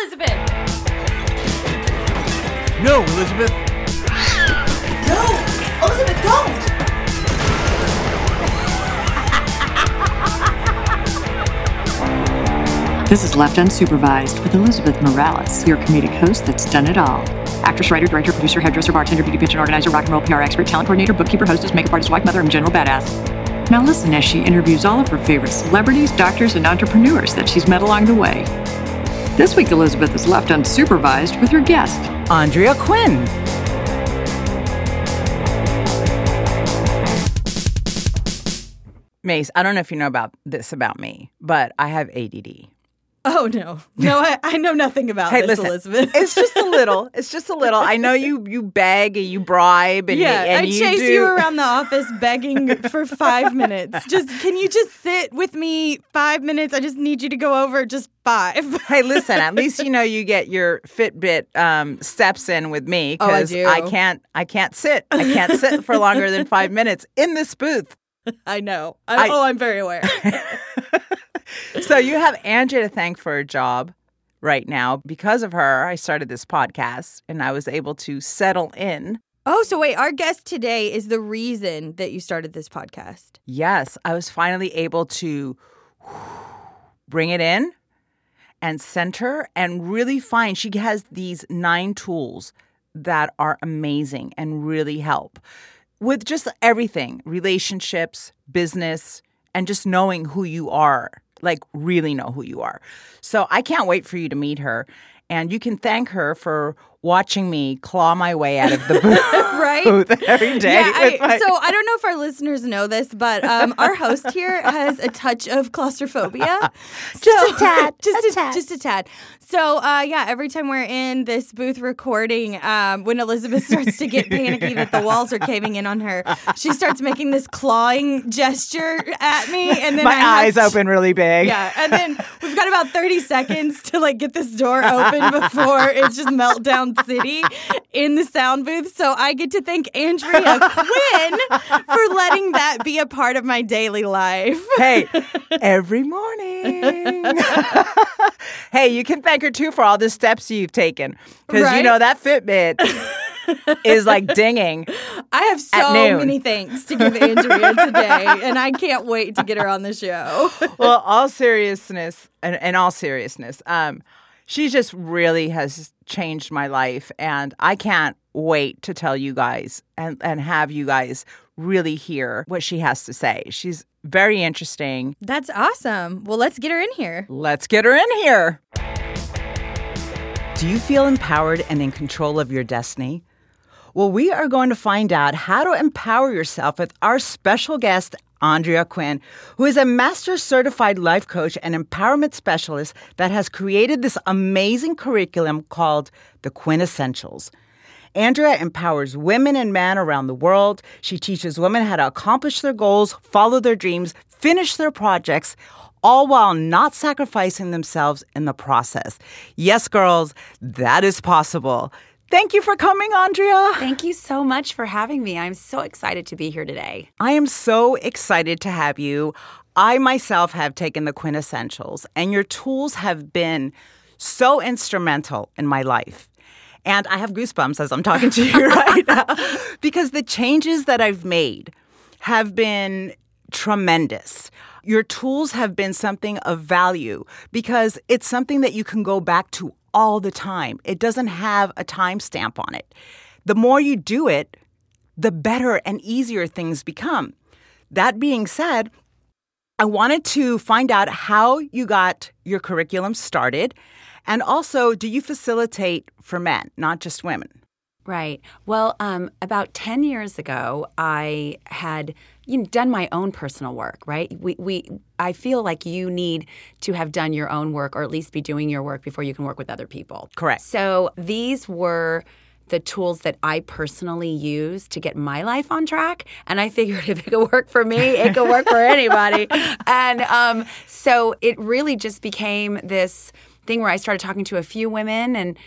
Elizabeth! No, Elizabeth. No! Elizabeth, don't! This is Left Unsupervised with Elizabeth Morales, your comedic host that's done it all. Actress, writer, director, producer, hairdresser, bartender, beauty pageant organizer, rock and roll PR expert, talent coordinator, bookkeeper, hostess, makeup artist, wife, mother, and general badass. Now listen as she interviews all of her favorite celebrities, doctors, and entrepreneurs that she's met along the way. This week, Elizabeth is left unsupervised with her guest. Andrea Quinn. Mace, I don't know if you know about this about me, but I have ADD. Oh no, no, I, I know nothing about Hey, this, listen, Elizabeth. it's just a little. It's just a little. I know you you beg and you bribe and yeah, and I you chase do. you around the office begging for five minutes. Just can you just sit with me five minutes? I just need you to go over just five. Hey, listen. At least you know you get your Fitbit um, steps in with me Oh, I because do. can't. I can't sit. I can't sit for longer than five minutes in this booth. I know. I, I- oh, I'm very aware. So you have Andrea to thank for a job right now. Because of her, I started this podcast and I was able to settle in. oh, so wait, our guest today is the reason that you started this podcast. Yes, I was finally able to bring it in and center and really find she has these nine tools that are amazing and really help with just everything relationships, business, and just knowing who you are. Like, really know who you are. So, I can't wait for you to meet her. And you can thank her for watching me claw my way out of the booth Right? every day. Yeah, I, my- so I don't know if our listeners know this, but um, our host here has a touch of claustrophobia. just a tad, just a, tad, just a tad. So uh, yeah, every time we're in this booth recording, um, when Elizabeth starts to get panicky that the walls are caving in on her, she starts making this clawing gesture at me, and then my I eyes to- open really big. Yeah, and then we've got about 30 seconds to like get this door open before it's just meltdown city in the sound booth. So I get to thank Andrea Quinn for letting that be a part of my daily life. hey, every morning. hey, you can thank her too for all the steps you've taken. Because you know that Fitbit is like dinging. I have so many thanks to give Andrea today, and I can't wait to get her on the show. Well, all seriousness and, and all seriousness, um, she just really has changed my life. And I can't wait to tell you guys and, and have you guys really hear what she has to say. She's very interesting. That's awesome. Well, let's get her in here. Let's get her in here. Do you feel empowered and in control of your destiny? Well, we are going to find out how to empower yourself with our special guest, Andrea Quinn, who is a master certified life coach and empowerment specialist that has created this amazing curriculum called the Quinn Essentials. Andrea empowers women and men around the world. She teaches women how to accomplish their goals, follow their dreams, finish their projects, all while not sacrificing themselves in the process. Yes, girls, that is possible. Thank you for coming, Andrea. Thank you so much for having me. I'm so excited to be here today. I am so excited to have you. I myself have taken the quintessentials, and your tools have been so instrumental in my life. And I have goosebumps as I'm talking to you right now because the changes that I've made have been tremendous. Your tools have been something of value because it's something that you can go back to all the time. It doesn't have a timestamp on it. The more you do it, the better and easier things become. That being said, I wanted to find out how you got your curriculum started. And also, do you facilitate for men, not just women? Right. Well, um, about 10 years ago, I had you know, done my own personal work, right? We, we, I feel like you need to have done your own work or at least be doing your work before you can work with other people. Correct. So these were the tools that I personally use to get my life on track. And I figured if it could work for me, it could work for anybody. And um, so it really just became this thing where I started talking to a few women and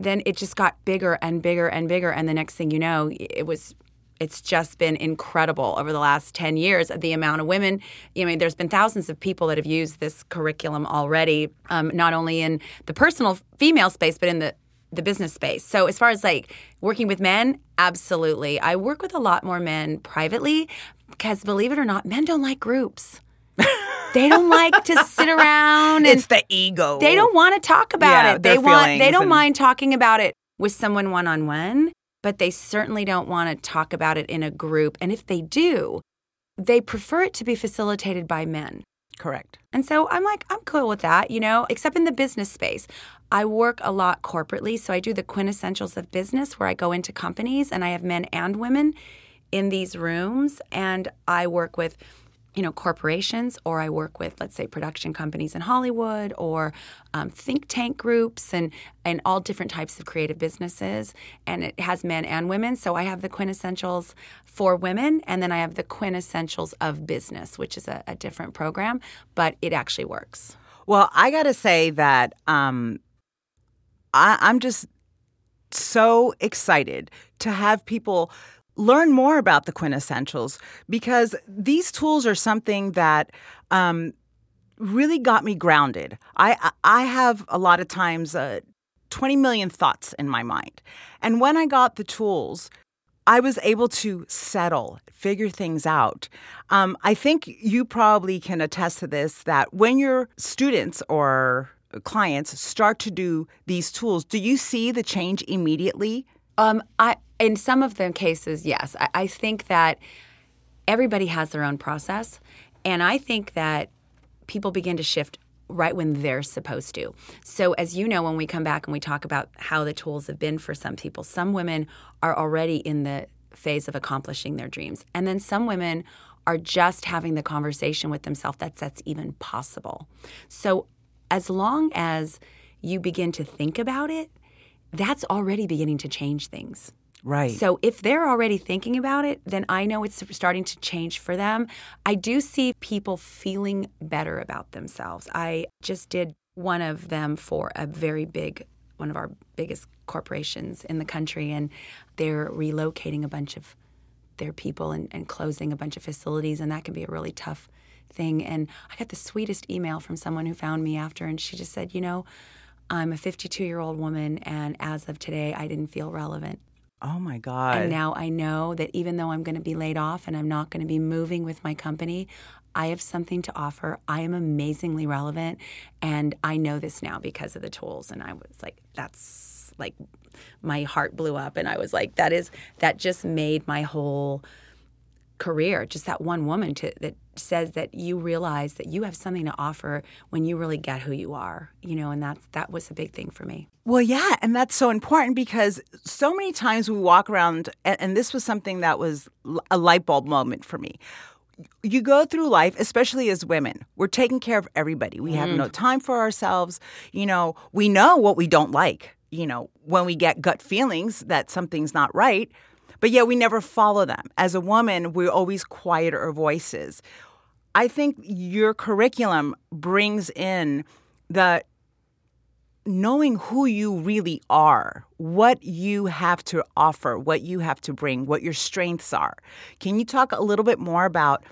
then it just got bigger and bigger and bigger. And the next thing you know, it was it's just been incredible over the last 10 years the amount of women i mean there's been thousands of people that have used this curriculum already um, not only in the personal female space but in the the business space so as far as like working with men absolutely i work with a lot more men privately because believe it or not men don't like groups they don't like to sit around and It's the ego. they don't want to talk about Yeah, it. They want they don't and- mind talking about it with someone one on one, but they certainly don't want to talk about it in a group. And if they do, they prefer it to be facilitated by men. Correct. And so I'm like, I'm cool with that, you know, except in the business space. I work a lot corporately. So I do the quintessentials of business where I go into companies and I have men and women in these rooms. And I work with, you know, corporations or I work with, let's say, production companies in Hollywood or um, think tank groups and, and all different types of creative businesses. And it has men and women. So I have the quintessentials for women and then I have the quintessentials of business, which is a, a different program, but it actually works. Well, I got to say that um, I, I'm just so excited to have people learn more about the quintessentials because these tools are something that um, really got me grounded. I I- have a lot of times uh, 20 million thoughts in my mind, and when I got the tools. I was able to settle, figure things out. Um, I think you probably can attest to this that when your students or clients start to do these tools, do you see the change immediately? Um, I in some of the cases, yes. I, I think that everybody has their own process, and I think that people begin to shift right when they're supposed to. So, as you know, when we come back and we talk about how the tools have been for some people, some women are already in the phase of accomplishing their dreams, and then some women are just having the conversation with themselves that that's even possible. So, as long as you begin to think about it, that's already beginning to change things. Right. So if they're already thinking about it, then I know it's starting to change for them. I do see people feeling better about themselves. I just did one of them for a very big one of our biggest corporations in the country and they're relocating a bunch of their people and, and closing a bunch of facilities and that can be a really tough thing and i got the sweetest email from someone who found me after and she just said you know i'm a 52 year old woman and as of today i didn't feel relevant oh my God. and now I know that even though I'm going to be laid off and I'm not going to be moving with my company, I have something to offer. I am amazingly relevant. And I know this now because of the tools. And I was like, that's like, my heart blew up. And I was like, that is, that just made my whole career just that one woman to, that says that you realize that you have something to offer when you really get who you are you know and that's that was a big thing for me Well, yeah, and that's so important because so many times we walk around, and, and this was something that was a light bulb moment for me. You go through life, especially as women, we're taking care of everybody. We have no mm. time for ourselves. You know, we know what we don't like. You know, when we get gut feelings that something's not right, but yet we never follow them. As a woman, we always quiet our voices. I think your curriculum brings in the knowing who you really are, what you have to offer, what you have to bring, what your strengths are. Can you talk a little bit more about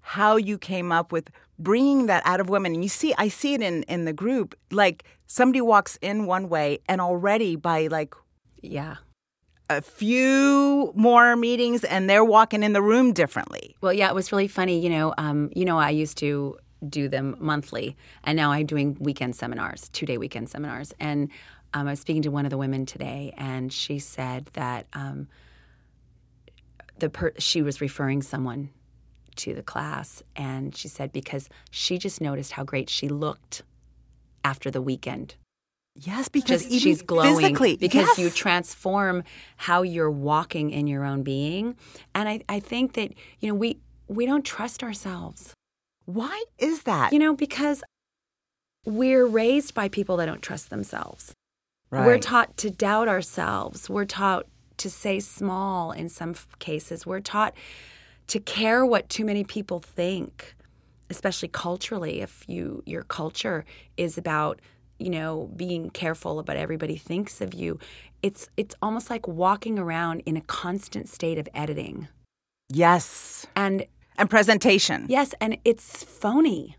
how you came up with bringing that out of women? And you see, I see it in in the group. Like somebody walks in one way, and already by like yeah a few more meetings, and they're walking in the room differently. Well, yeah, it was really funny. You know, um, you know, I used to do them monthly, and now I'm doing weekend seminars, two day weekend seminars. And um, I was speaking to one of the women today, and she said that um, the per- she was referring someone to the class, and she said because she just noticed how great she looked after the weekend Yes, because just she's glowing physically, because you transform how you're walking in your own being. And I, I think that you know we we don't trust ourselves. Why is that? you know because we're raised by people that don't trust themselves. Right. we're taught to doubt ourselves. We're taught to say small in some cases. We're taught to care what too many people think especially culturally if you your culture is about you know, being careful about everybody thinks of you. It's it's almost like walking around in a constant state of editing. Yes. And And presentation. yes, and it's phony.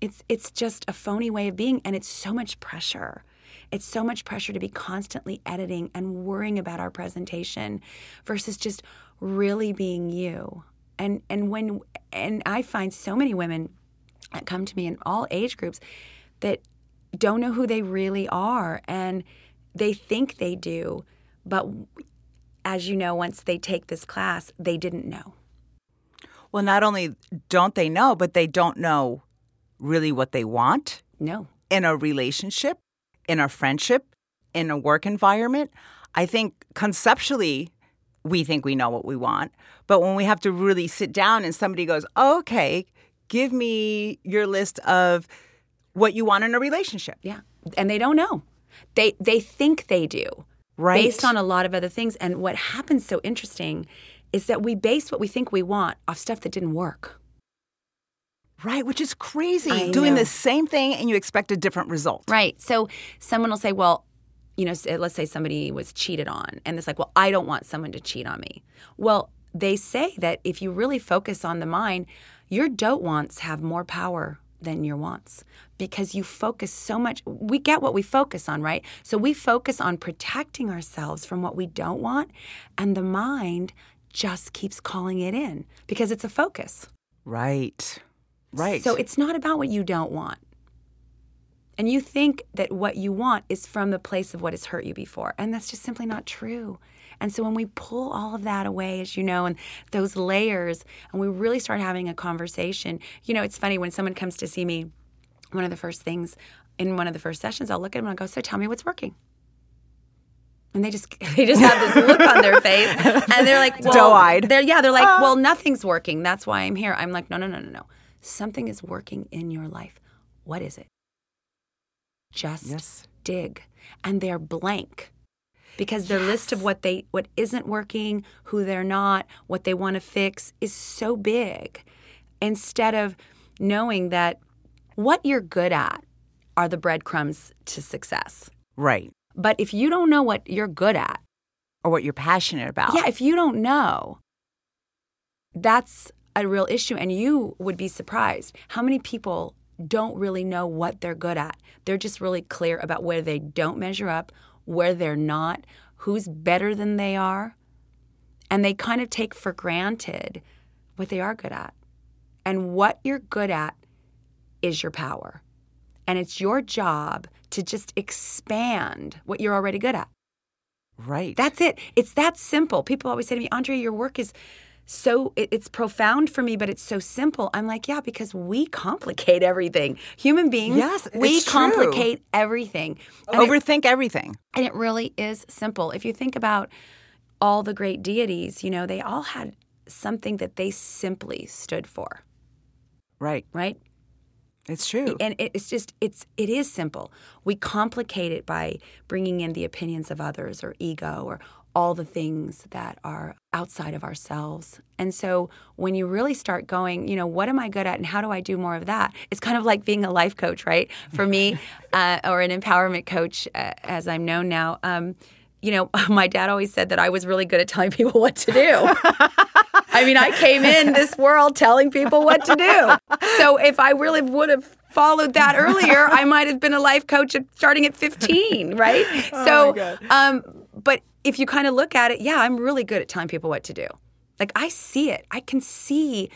It's it's just a phony way of being and it's so much pressure. It's so much pressure to be constantly editing and worrying about our presentation versus just really being you. And and when and I find so many women that come to me in all age groups that don't know who they really are and they think they do, but as you know, once they take this class, they didn't know. Well, not only don't they know, but they don't know really what they want No. in a relationship, in a friendship, in a work environment. I think conceptually, we think we know what we want. But when we have to really sit down and somebody goes, okay, give me your list of what you want in a relationship. Yeah. And they don't know. They they think they do. Right. Based on a lot of other things. And what happens so interesting is that we base what we think we want off stuff that didn't work. Right, which is crazy. I Doing know. the same thing and you expect a different result. Right. So someone will say, well, you know, let's say somebody was cheated on, and it's like, well, I don't want someone to cheat on me. Well, they say that if you really focus on the mind, your don't wants have more power than your wants because you focus so much. We get what we focus on, right? So we focus on protecting ourselves from what we don't want, and the mind just keeps calling it in because it's a focus. Right. Right. So it's not about what you don't want. And you think that what you want is from the place of what has hurt you before. And that's just simply not true. And so when we pull all of that away, as you know, and those layers, and we really start having a conversation, you know, it's funny when someone comes to see me, one of the first things in one of the first sessions, I'll look at them and I'll go, So tell me what's working. And they just they just have this look on their face, and they're like, well, Doe-eyed. They're yeah, they're like, ah. well, nothing's working. That's why I'm here. I'm like, no, no, no, no, no. Something is working in your life. What is it? Just Yes. dig, and they're blank because their list of what they what isn't working, who they're not, what they want to fix is so big. Instead of knowing that what you're good at are the breadcrumbs to success. right. But if you don't know what you're good at, Or what you're passionate about. yeah, if you don't know, that's a real issue. And you would be surprised how many people don't really know what they're good at. They're just really clear about where they don't measure up, where they're not, who's better than they are. And they kind of take for granted what they are good at. And what you're good at is your power. And it's your job to just expand what you're already good at. Right. That's it. It's that simple. People always say to me, Andre, your work is so it, it's profound for me, but it's so simple. I'm like, yeah, because we complicate everything. Human beings, Yes, we it's true. complicate everything. And it, Overthink everything. and it really is simple. If you think about all the great deities, you know, they all had something that they simply stood for, Right. right? It's true. and it's just it's it is simple we complicate it by bringing in the opinions of others or ego or all the things that are outside of ourselves. And so when you really start going you know what am i good at and how do i do more of that? It's kind of like being a life coach right? For me uh, or an empowerment coach uh, as i'm known now. Um, you know my dad always said that i was really good at telling people what to do. I mean, I came in this world telling people what to do. So if I really would have followed that earlier, I might have been a life coach at, starting at 15, right? so, um, but if you kind of look at it, yeah, I'm really good at telling people what to do. Like I see it. I can see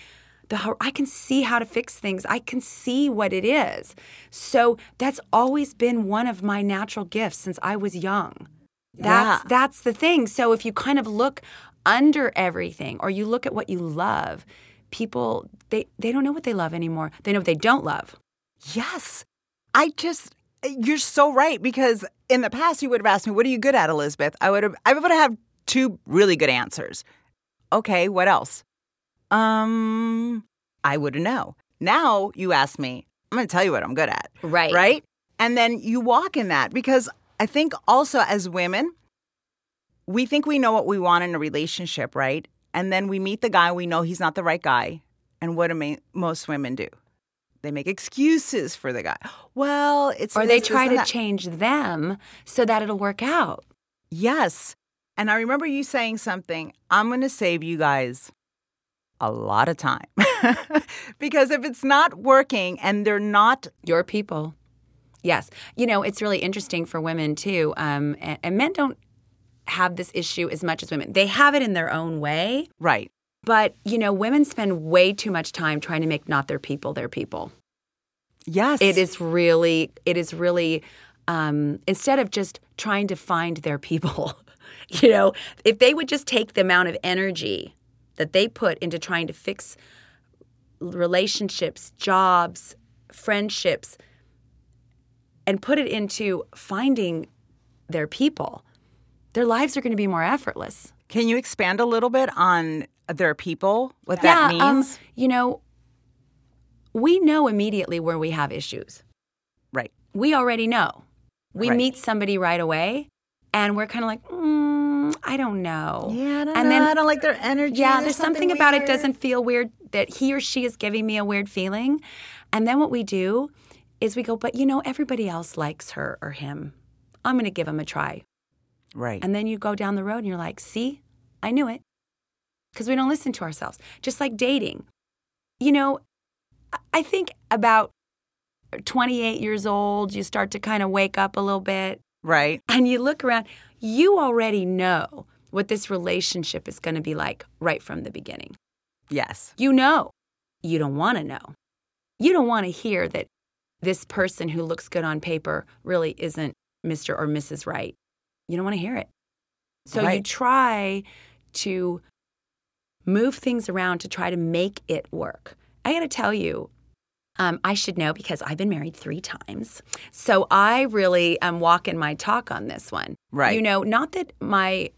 the how I can see how to fix things. I can see what it is. So that's always been one of my natural gifts since I was young. That's Yeah. that's the thing. So if you kind of look under everything or you look at what you love, people they they don't know what they love anymore. They know what they don't love. Yes. I just you're so right because in the past you would have asked me, "What are you good at, Elizabeth?" I would have I would have had two really good answers. Okay, what else? Um, I wouldn't know. Now you ask me, I'm going to tell you what I'm good at. Right. Right? And then you walk in that because I think also as women, we think we know what we want in a relationship, right? And then we meet the guy, we know he's not the right guy. And what do ma- most women do? They make excuses for the guy. Well, it's or they this, this, try to change them so that it'll work out. Yes. And I remember you saying something, I'm going to save you guys a lot of time. because if it's not working and they're not, Your people. Yes. You know, it's really interesting for women too. Um, and, and men don't have this issue as much as women. They have it in their own way. right. But, you know, women spend way too much time trying to make not their people their people. Yes. It is really, it is really, um, instead of just trying to find their people, you know, if they would just take the amount of energy that they put into trying to fix relationships, jobs, friendships, and put it into finding their people, their lives are going to be more effortless. Can you expand a little bit on their people, what that yeah, um, means? you know, we know immediately where we have issues. right. we already know. We Right. meet somebody right away, and we're kind of like, mm, I don't know. Yeah, I don't and know. then I don't like their energy. yeah, There's there's something, about it doesn't feel weird that he or she is giving me a weird feeling, and then what we do is we go, but you know, everybody else likes her or him. I'm going to give him a try, Right. and then you go down the road and you're like, see, I knew it, because we don't listen to ourselves. Just like dating, you know, I- think about 28 years old, you start to kind of wake up a little bit right. and you look around, you already know what this relationship is going to be like right from the beginning. Yes. You know. You don't want to know. You don't want to hear that this person who looks good on paper really isn't Mr. or Mrs. Right. You don't want to hear it. So you try to move things around to try to make it work. I got to tell you, um, I should know because I've been married three times. So I really am walking my talk on this one. Right. You know, not that my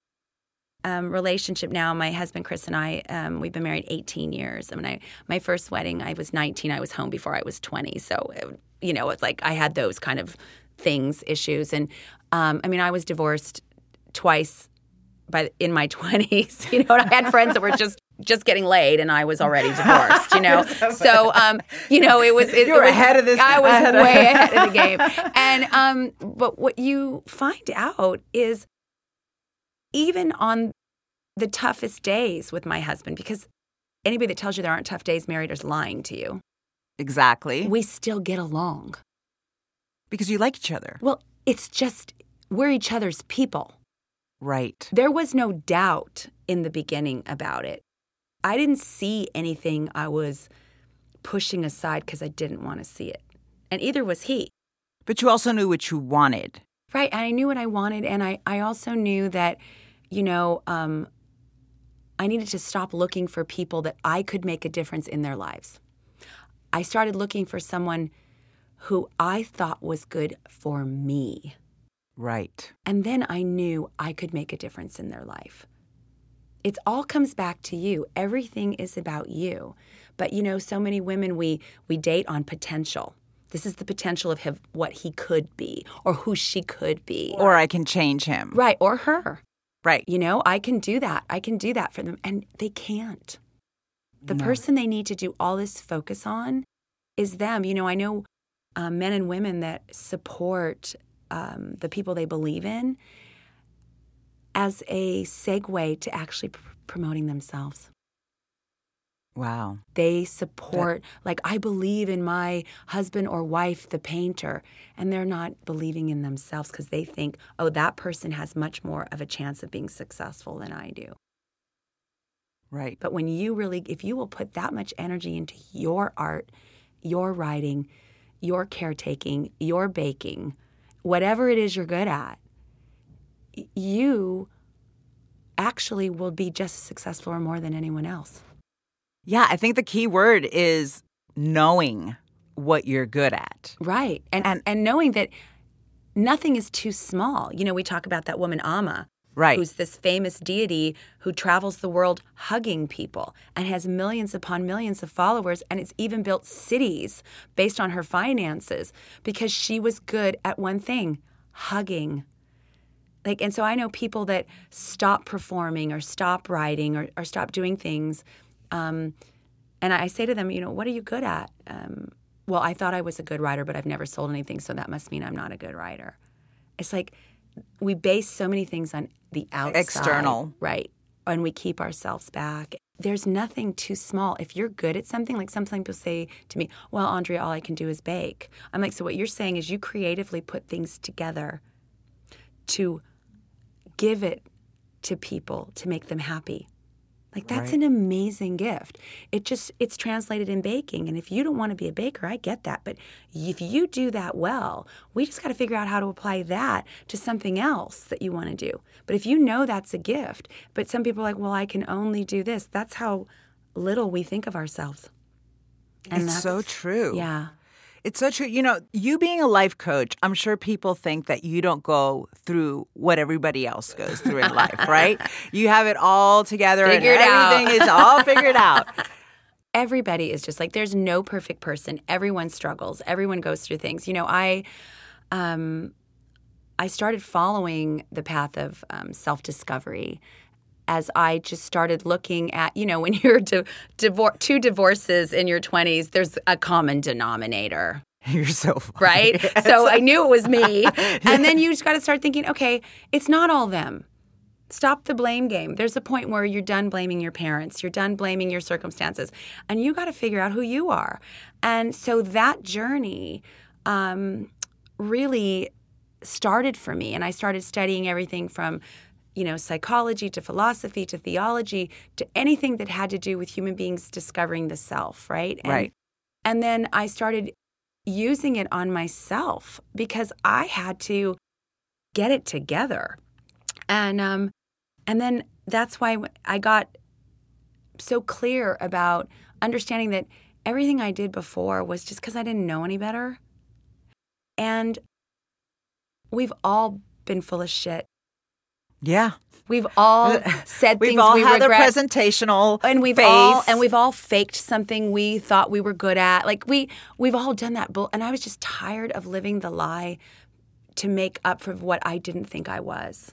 um, relationship now, my husband Chris and I, um, we've been married 18 years. I mean, I, my first wedding, I was 19. I was home before I was 20. So, it, you know, it's like I had those kind of things, issues. And um, I mean, I was divorced twice by in my 20s. You know, and I had friends that were just just getting laid and I was already divorced, you know. so um, you know, it was it, You were was, ahead of this- I was ahead of- way ahead of the game. And um, but what you find out is even on the toughest days with my husband, because anybody that tells you there aren't tough days married is lying to you. Exactly. We still get along. because you like each other. Well, it's just we're each other's people. Right. There was no doubt in the beginning about it. I didn't see anything I was pushing aside because I didn't want to see it. And either was he. But you also knew what you wanted. Right. And I knew what I wanted. And I, I also knew that, you know, um, I needed to stop looking for people that I could make a difference in their lives. I started looking for someone who I thought was good for me. Right. And then I knew I could make a difference in their life. It all comes back to you. Everything is about you. But you know, so many women we we date on potential. This is the potential of him, what he could be or who she could be. Or I can change him. right, or her. Right. You know, I can do that. I can do that for them and they can't. The No. person they need to do all this focus on is them. You know, I know uh, men and women that support um, the people they believe in as a segue to actually pr- promoting themselves. Wow. They support, like, I believe in my husband or wife, the painter, and they're not believing in themselves because they think, oh, that person has much more of a chance of being successful than I do. Right. But when you really, if you will put that much energy into your art, your writing, your caretaking, your baking, whatever it is you're good at, you actually will be just as successful or more than anyone else. Yeah, I think the key word is knowing what you're good at. Right. And, and, and knowing that nothing is too small. You know, we talk about that woman, Amma, Right. who's this famous deity who travels the world hugging people and has millions upon millions of followers. And it's even built cities based on her finances because she was good at one thing hugging. Like, and so I know people that stop performing or stop writing or, or stop doing things. Um, and I say to them, you know, what are you good at? Um, well, I thought I was a good writer, but I've never sold anything, so that must mean I'm not a good writer. It's like we base so many things on the outside, External. right? And we keep ourselves back. There's nothing too small. If you're good at something, like sometimes people say to me, "Well, Andrea, all I can do is bake." I'm like, so what you're saying is you creatively put things together to give it to people to make them happy. Like that's an amazing gift. It just it's translated in baking and if you don't want to be a baker, I get that, but if you do that well, we just got to figure out how to apply that to something else that you want to do. But if you know that's a gift, but some people are like, "Well, I can only do this." That's how little we think of ourselves. And it's so true. Yeah. It's so true. You know, you being a life coach, I'm sure people think that you don't go through what everybody else goes through in life, right? You have it all together Figured and out. everything is all figured out. everybody is just like there's no perfect person everyone struggles everyone goes through things you know i um i started following the path of um, self-discovery as i just started looking at you know when you're di- divor- two divorces in your 20s there's a common denominator You're so funny. right? so I knew it was me. And then you just got to start thinking, okay, it's not all them. Stop the blame game. There's a point where you're done blaming your parents, you're done blaming your circumstances, and you got to figure out who you are. And so that journey um, really started for me, and I started studying everything from you know psychology to philosophy to theology to anything that had to do with human beings discovering the self right and, Right. and then i started using it on myself because I had to get it together. And um and then that's why I got so clear about understanding that everything I did before was just cuz I didn't know any better. And we've all been full of shit. Yeah. We've all uh, said We've things all we had regret a presentational and we've face. all and we've all faked something we thought we were good at. Like we we've all done that. Bull- and I was just tired of living the lie to make up for what I didn't think I was.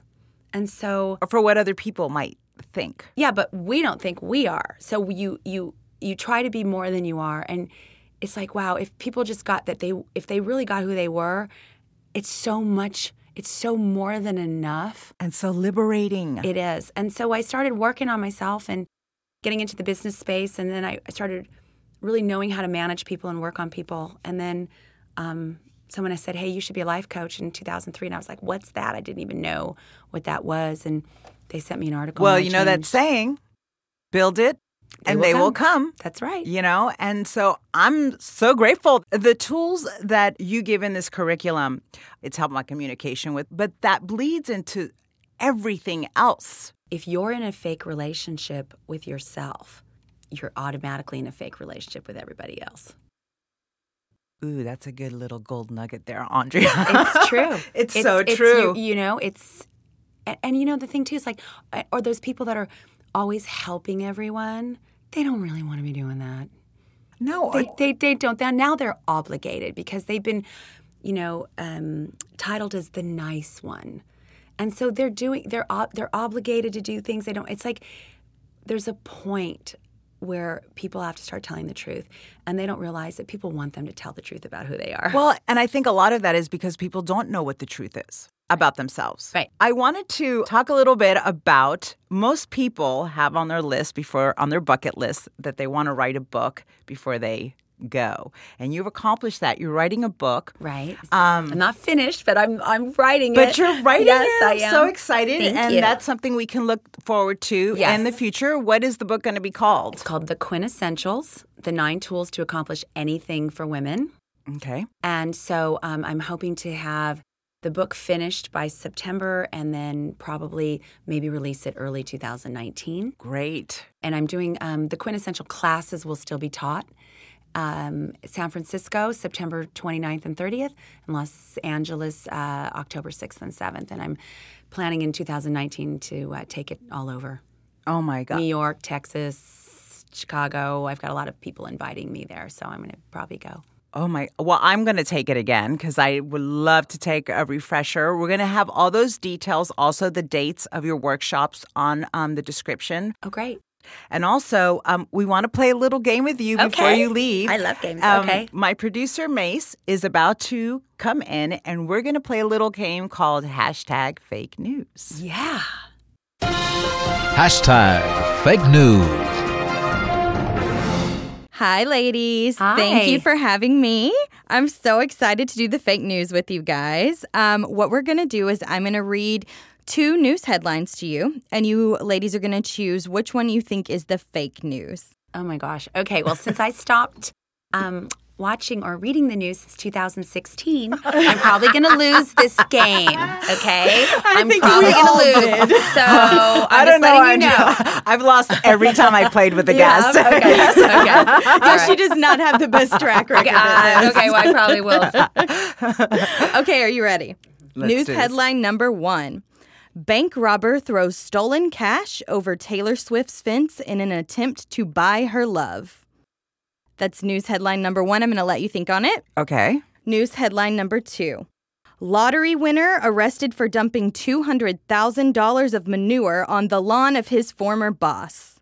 And so or for what other people might think. yeah, but we don't think we are. So you you you try to be more than you are and it's like wow, if people just got that they if they really got who they were, it's so much it's so more than enough. And so liberating. It is. And so I started working on myself and getting into the business space. And then I started really knowing how to manage people and work on people. And then um, someone has said, Hey, you should be a life coach in 2003. And I was like, What's that? I didn't even know what that was. And they sent me an article. well, you know that saying, build it and will they will come. come. That's right. you know and so i'm so grateful the tools that you give in this curriculum it's helped my communication with but that bleeds into everything else If you're in a fake relationship with yourself, you're automatically in a fake relationship with everybody else. ooh that's a good little gold nugget there andrea It's true. it's, so you- true You, know, it's and, and you know the thing too is like, uh, or those people that are always helping everyone. They don't really want to be doing that. no They they, they don't. Now now they're obligated because they've been, you know, um, titled as the nice one, and so they're doing. They're ob- they're obligated to do things they don't. It's like there's a point where people have to start telling the truth, and they don't realize that people want them to tell the truth about who they are. Well, and I think a lot of that is because people don't know what the truth is about themselves. Right. I wanted to talk a little bit about most people have on their list before on their bucket list that they want to write a book before they go. And you've accomplished that. You're writing a book. Right. Um, I'm not finished, but I'm I'm writing it. But you're writing yes, it. I I'm am. so excited. Thank and you. that's something we can look forward to Yes. in the future. What is the book going to be called? It's called The Quintessentials: The Nine Tools to Accomplish Anything for Women. Okay. And so um, I'm hoping to have the book finished by September, and then probably maybe release it early 2019. Great. And I'm doing um, the quintessential classes will still be taught. Um, San Francisco, September 29th and 30th, and Los Angeles, uh, October 6th and 7th. And I'm planning in 2019 to uh, take it all over. Oh my God. New York, Texas, Chicago. I've got a lot of people inviting me there, so I'm going to probably go. Oh my! Well, I'm going to take it again because I would love to take a refresher. We're going to have all those details, also the dates of your workshops on um, the description. Oh, great. And also, um, we want to play a little game with you before you leave. I love games. Um, Okay. My producer, Mace, is about to come in, and we're going to play a little game called hashtag fake news. Yeah. Hashtag fake news. Hi, ladies. Hi. Thank you for having me. I'm so excited to do the fake news with you guys. Um, what we're going to do is I'm going to read two news headlines to you, and you ladies are going to choose which one you think is the fake news. Oh my gosh. Okay. Well, since I stopped um, watching or reading the news since 2016, I'm probably going to lose this game. Okay. I am think probably going to lose. did. So I'm I don't know, letting you know. I've lost every time I played with a Yeah, guest. okay. okay. Yeah, right. she does not have the best track record. Okay, uh, okay, well, I probably will. Okay, are you ready? Let's News do headline number one Bank robber throws stolen cash over Taylor Swift's fence in an attempt to buy her love. That's news headline number one. I'm going to let you think on it. Okay. News headline number two Lottery winner arrested for dumping $200,000 of manure on the lawn of his former boss.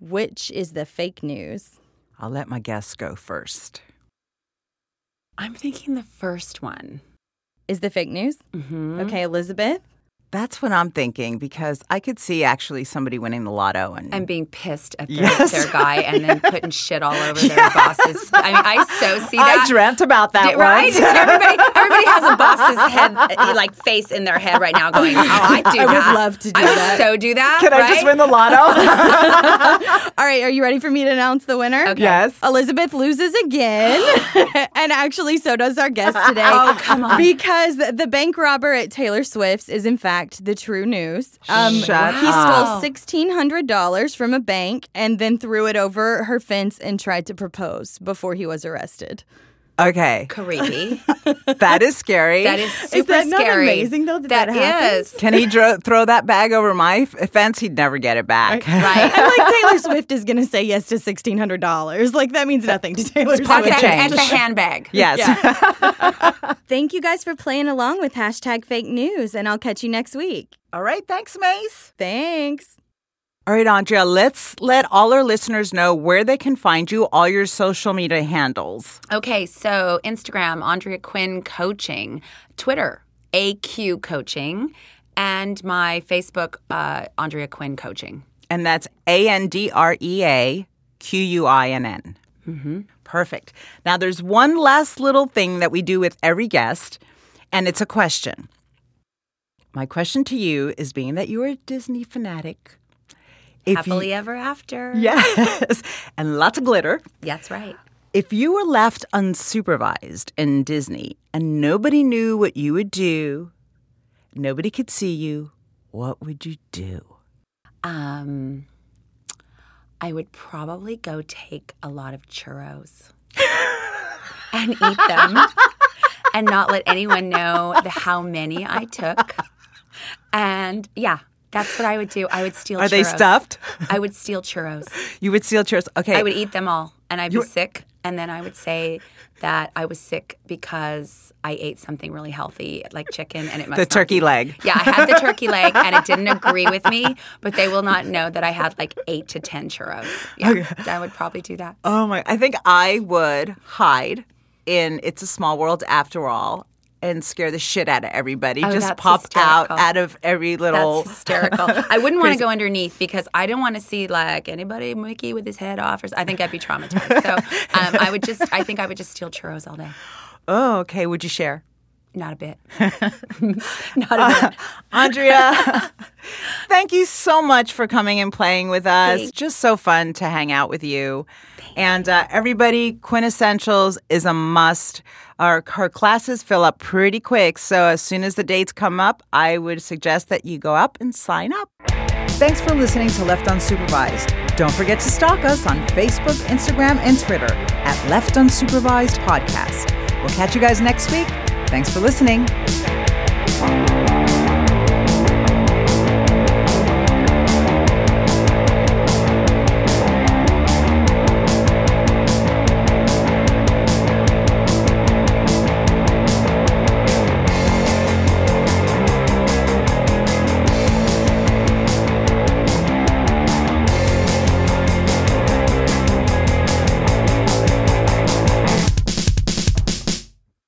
Which is the fake news? I'll let my guests go first. I'm thinking the first one. Is the fake news? Mm-hmm. Okay, Elizabeth. That's what I'm thinking because I could see actually somebody winning the lotto and, And being pissed at their, Yes. their guy and then putting shit all over their bosses. I mean, I so see that. I dreamt about that Did- right? everybody, everybody has a boss's head, uh, like face in their head right now, going, "Oh, I do I would love to do I would that. so do that. Can I just win the lotto? All right, are you ready for me to announce the winner? Okay. yes. Elizabeth loses again. and actually, so does our guest today. Oh, come on. Because the bank robber at Taylor Swift's is, in fact, the true news. Um, Shut he up. stole $1,600 from a bank and then threw it over her fence and tried to propose before he was arrested. Okay. creepy. That is scary. That is super that not scary. amazing, though, that that happens? Can he dro- throw that bag over my f- fence? He'd never get it back. Right. I'm like, Taylor Swift is going to say yes to $1,600. Like, that means nothing to Taylor Swift. Pocket It's a, change. it's a handbag. Yes. Thank you guys for playing along with hashtag fake news, and I'll catch you next week. All right. Thanks, Mace. Thanks. All right, Andrea, let's let all our listeners know where they can find you, all your social media handles. Okay, so Instagram, Andrea Quinn Coaching, Twitter, AQ Coaching, and my Facebook, uh, Andrea Quinn Coaching. And that's A N D R E A Q U I N N. Mm-hmm. Perfect. Now, there's one last little thing that we do with every guest, and it's a question. My question to you is being that you're a Disney fanatic. If Happily you, ever after. Yes, and lots of glitter. That's right. If you were left unsupervised in Disney and nobody knew what you would do, nobody could see you, what would you do? Um, I would probably go take a lot of churros and eat them and not let anyone know the, how many I took. And yeah, that's what I would do. I would steal Are churros. they stuffed? I would steal churros. You would steal churros. Okay. I would eat them all and I'd You- be sick. And then I would say that I was sick because I ate something really healthy, like chicken, and it must the turkey be- leg. Yeah, I had the turkey leg, and it didn't agree with me. But they will not know that I had like eight to ten churros. Yeah, I would probably do that. Oh my! I think I would hide in "It's a Small World" after all, and scare the shit out of everybody. Oh, Just pop out hysterical. out of every little. That's hysterical. I wouldn't want to go underneath because I don't want to see like anybody Mickey with his head off. Or, I think I'd be traumatized. So um, I would just, I think I would just steal churros all day. Oh, okay. Would you share? Not a bit. Not a bit. Andrea, thank you so much for coming and playing with us. Thanks. Just so fun to hang out with you. and uh, everybody, Quintessentials is a must. Our her classes fill up pretty quick, so as soon as the dates come up, I would suggest that you go up and sign up. Thanks for listening to Left Unsupervised. Don't forget to stalk us on Facebook, Instagram, and Twitter at Left Unsupervised Podcast. We'll catch you guys next week. Thanks for listening.